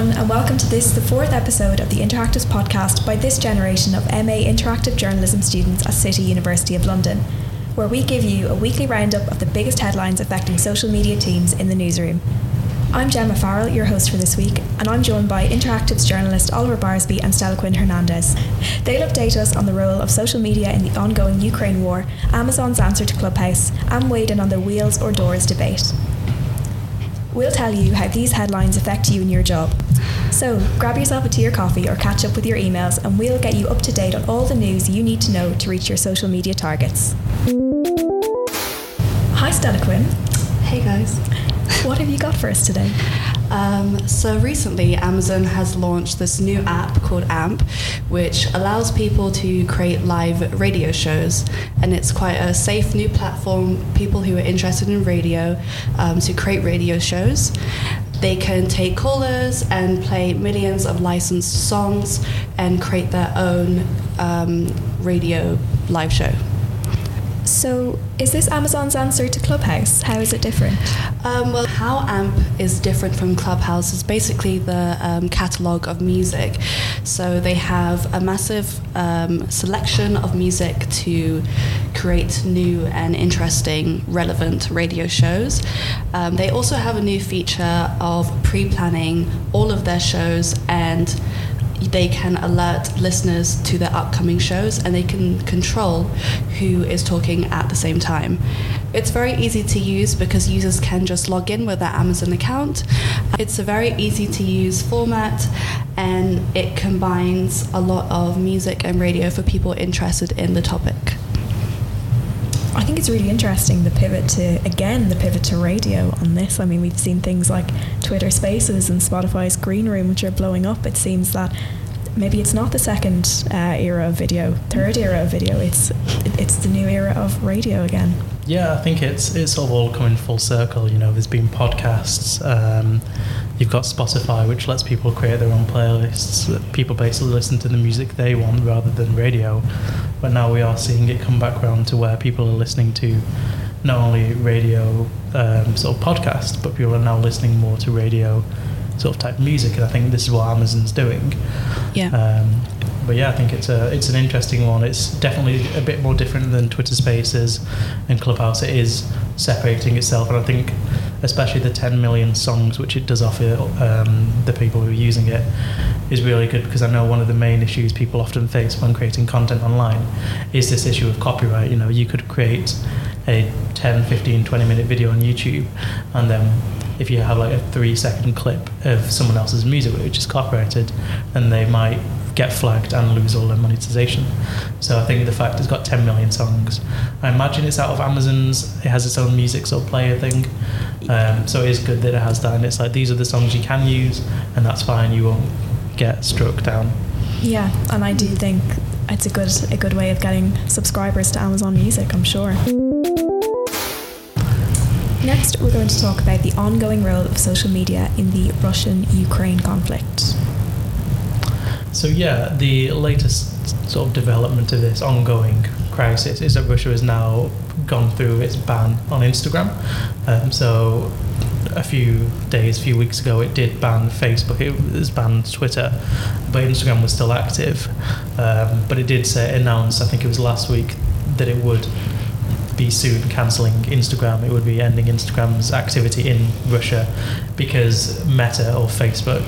everyone, and welcome to this, the fourth episode of the Interactives podcast by this generation of MA Interactive Journalism students at City University of London, where we give you a weekly roundup of the biggest headlines affecting social media teams in the newsroom. I'm Gemma Farrell, your host for this week, and I'm joined by Interactives journalist Oliver Barsby and Stella Quinn Hernandez. They'll update us on the role of social media in the ongoing Ukraine war, Amazon's answer to Clubhouse, and weighed in on the wheels or doors debate. We'll tell you how these headlines affect you and your job. So grab yourself a tea or coffee or catch up with your emails, and we'll get you up to date on all the news you need to know to reach your social media targets. Hi, Stella Quinn. Hey guys. What have you got for us today? Um, so recently, Amazon has launched this new app called AMP, which allows people to create live radio shows, and it's quite a safe new platform. People who are interested in radio um, to create radio shows. They can take callers and play millions of licensed songs and create their own um, radio live show. So, is this Amazon's answer to Clubhouse? How is it different? Um, well, how AMP is different from Clubhouse is basically the um, catalogue of music. So they have a massive um, selection of music to create new and interesting, relevant radio shows. Um, they also have a new feature of pre planning all of their shows and they can alert listeners to their upcoming shows and they can control who is talking at the same time. It's very easy to use because users can just log in with their Amazon account. It's a very easy to use format and it combines a lot of music and radio for people interested in the topic. I think it's really interesting the pivot to again the pivot to radio on this. I mean, we've seen things like Twitter Spaces and Spotify's Green Room, which are blowing up. It seems that maybe it's not the second uh, era of video, third era of video. It's it's the new era of radio again. Yeah, I think it's it's sort of all coming full circle. You know, there's been podcasts. Um, you've got Spotify, which lets people create their own playlists. People basically listen to the music they want rather than radio. But now we are seeing it come back around to where people are listening to not only radio um, sort of podcast, but people are now listening more to radio sort of type music. And I think this is what Amazon's doing. Yeah. Um, but yeah, I think it's a it's an interesting one. It's definitely a bit more different than Twitter Spaces and Clubhouse. It is separating itself, and I think especially the 10 million songs which it does offer um, the people who are using it is really good because I know one of the main issues people often face when creating content online is this issue of copyright. You know, you could create a 10, 15, 20 minute video on YouTube and then if you have like a three second clip of someone else's music which is copyrighted, then they might get flagged and lose all their monetization. So I think the fact it's got 10 million songs, I imagine it's out of Amazon's, it has its own music sort of player thing. Um, so it is good that it has that, and it's like these are the songs you can use, and that's fine, you won't get struck down. Yeah, and I do think it's a good a good way of getting subscribers to Amazon Music, I'm sure. Next, we're going to talk about the ongoing role of social media in the Russian Ukraine conflict. So, yeah, the latest sort of development of this ongoing crisis is that Russia has now gone through its ban on Instagram. Um, so, a few days, a few weeks ago, it did ban Facebook, it was banned Twitter, but Instagram was still active. Um, but it did say, announce, I think it was last week, that it would be soon cancelling Instagram. It would be ending Instagram's activity in Russia because Meta or Facebook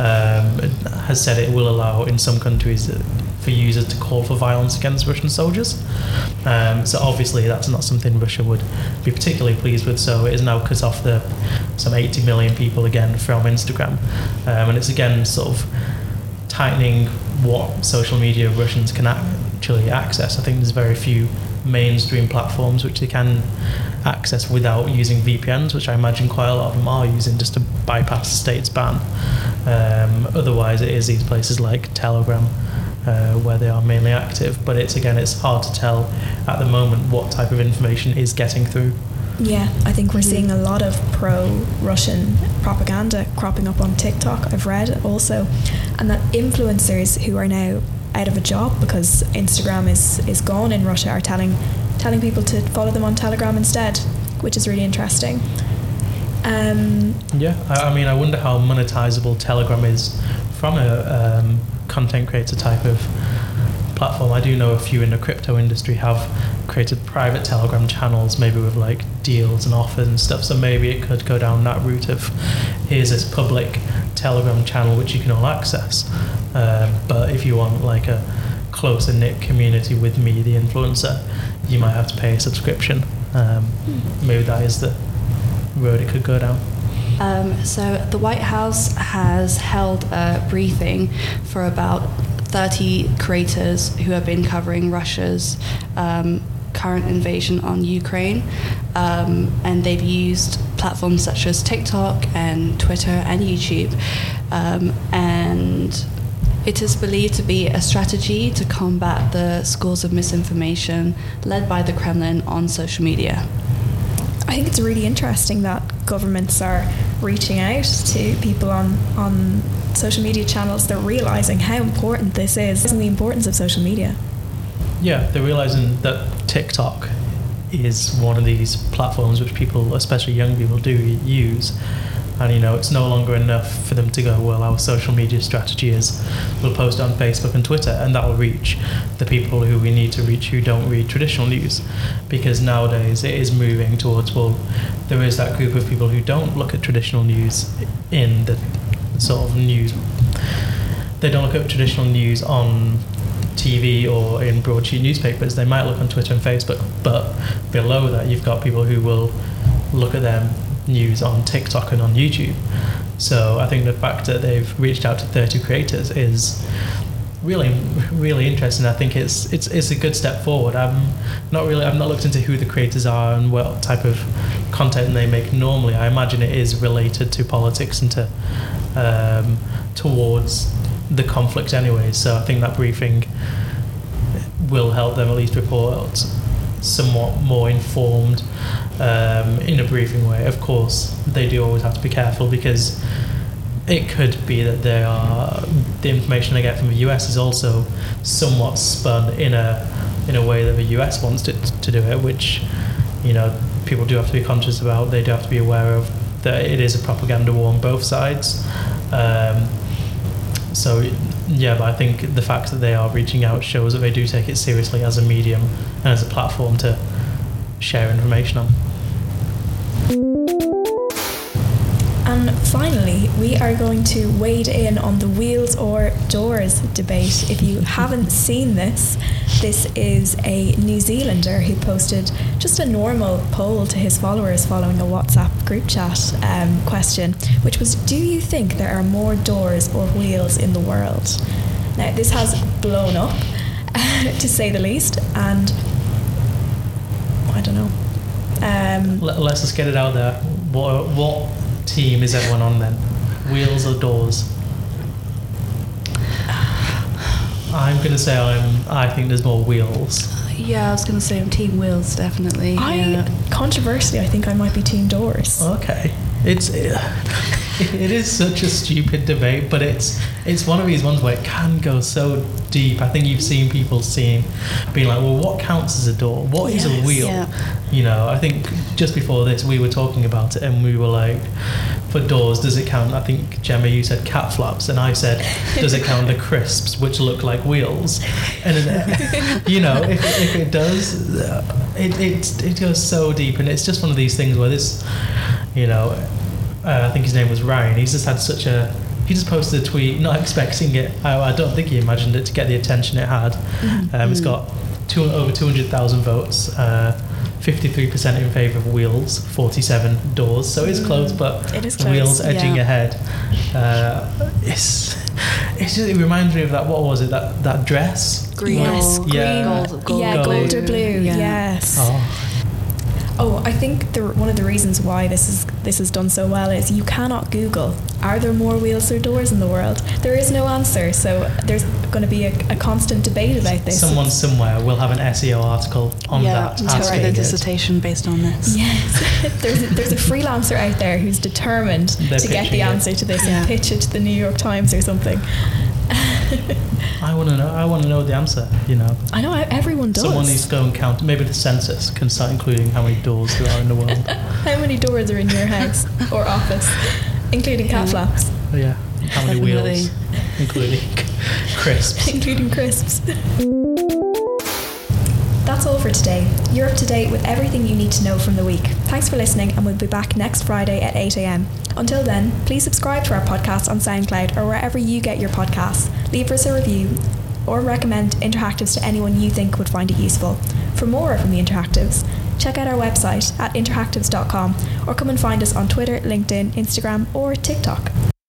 um, has said it will allow in some countries for users to call for violence against Russian soldiers. Um, so obviously that's not something Russia would be particularly pleased with. So it is now cut off the some 80 million people again from Instagram, um, and it's again sort of tightening what social media Russians can actually access. I think there's very few mainstream platforms which they can access without using VPNs, which I imagine quite a lot of them are using just to bypass the state's ban. Um, otherwise, it is these places like Telegram. Uh, where they are mainly active, but it's again, it's hard to tell at the moment what type of information is getting through. Yeah, I think we're seeing a lot of pro Russian propaganda cropping up on TikTok. I've read also, and that influencers who are now out of a job because Instagram is is gone in Russia are telling telling people to follow them on Telegram instead, which is really interesting. Um, Yeah, I, I mean, I wonder how monetizable Telegram is from a um, content creator type of platform. I do know a few in the crypto industry have created private Telegram channels, maybe with like deals and offers and stuff. So maybe it could go down that route of here's this public Telegram channel which you can all access. Um, but if you want like a closer knit community with me, the influencer, you might have to pay a subscription. Um, maybe that is the road it could go down. Um, so the White House has held a briefing for about 30 creators who have been covering Russia's um, current invasion on Ukraine. Um, and they've used platforms such as TikTok and Twitter and YouTube. Um, and it is believed to be a strategy to combat the schools of misinformation led by the Kremlin on social media. I think it's really interesting that governments are reaching out to people on, on social media channels. They're realizing how important this is and the importance of social media. Yeah, they're realizing that TikTok is one of these platforms which people, especially young people, do use. And you know, it's no longer enough for them to go, well, our social media strategy is we'll post on Facebook and Twitter, and that will reach the people who we need to reach who don't read traditional news. Because nowadays it is moving towards, well, there is that group of people who don't look at traditional news in the sort of news. They don't look at traditional news on TV or in broadsheet newspapers. They might look on Twitter and Facebook, but below that, you've got people who will look at them news on TikTok and on YouTube. So I think the fact that they've reached out to 30 creators is really, really interesting. I think it's it's it's a good step forward. I'm not really I've not looked into who the creators are and what type of content they make normally. I imagine it is related to politics and to um, towards the conflict anyway. So I think that briefing will help them at least report somewhat more informed um, in a briefing way. Of course, they do always have to be careful because it could be that they are the information they get from the US is also somewhat spun in a in a way that the US wants to, to do it, which you know people do have to be conscious about. They do have to be aware of that it is a propaganda war on both sides. Um, so yeah, but I think the fact that they are reaching out shows that they do take it seriously as a medium and as a platform to share information on. And finally, we are going to wade in on the wheels or doors debate. If you haven't seen this, this is a New Zealander who posted just a normal poll to his followers following a WhatsApp group chat um, question, which was Do you think there are more doors or wheels in the world? Now, this has blown up, to say the least, and I don't know. Um, Let, let's just get it out there. What, what team is everyone on then? Wheels or doors? I'm gonna say I'm. I think there's more wheels. Yeah, I was going to say I'm Team Wheels, definitely. I yeah. controversially, I think I might be team doors. Okay, it's it, it is such a stupid debate, but it's it's one of these ones where it can go so deep. I think you've seen people seeing, being like, well, what counts as a door? What is a wheel? Yeah. You know, I think just before this we were talking about it, and we were like, for doors, does it count? I think Gemma, you said cat flaps, and I said, does it count the crisps, which look like wheels? And you know, if, if it does, uh, it, it it goes so deep, and it's just one of these things where this, you know, uh, I think his name was Ryan. He's just had such a. He just posted a tweet, not expecting it. I, I don't think he imagined it to get the attention it had. Um, It's got two, over 200,000 votes, uh, 53% in favour of wheels, 47 doors. So it's close, but It is the wheels edging yeah. ahead. Uh, it's, it's just, it reminds me of that, what was it, that, that dress? Green, Yes, gold, Yeah. gold, gold, yeah, gold. gold or blue. Yeah. Yes. Oh, Oh, I think the, one of the reasons why this is this is done so well is you cannot Google are there more wheels or doors in the world. There is no answer, so there's going to be a, a constant debate about this. someone somewhere will have an SEO article on yeah, that. to write asking a dissertation based on this. Yes, there's a, there's a freelancer out there who's determined They're to get pitching the it. answer to this Yeah. and pitch it to the New York Times or something. I want to know. I want to know the answer. You know, I know everyone does. someone needs to go and count. Maybe the census can start including how many doors there are in the world. How many doors are in your house or office, including cat flaps, Oh, yeah, how many Definitely. wheels, including crisps. including crisps? That's all for today. You're up to date with everything you need to know from the week. Thanks for listening, and we'll be back next Friday at 8 a.m. Until then, please subscribe to our podcast on SoundCloud or wherever you get your podcasts. Leave us a review or recommend Interactives to anyone you think would find it useful. For more from the Interactives, check out our website at interactives.com or come and find us on Twitter, LinkedIn, Instagram, or TikTok.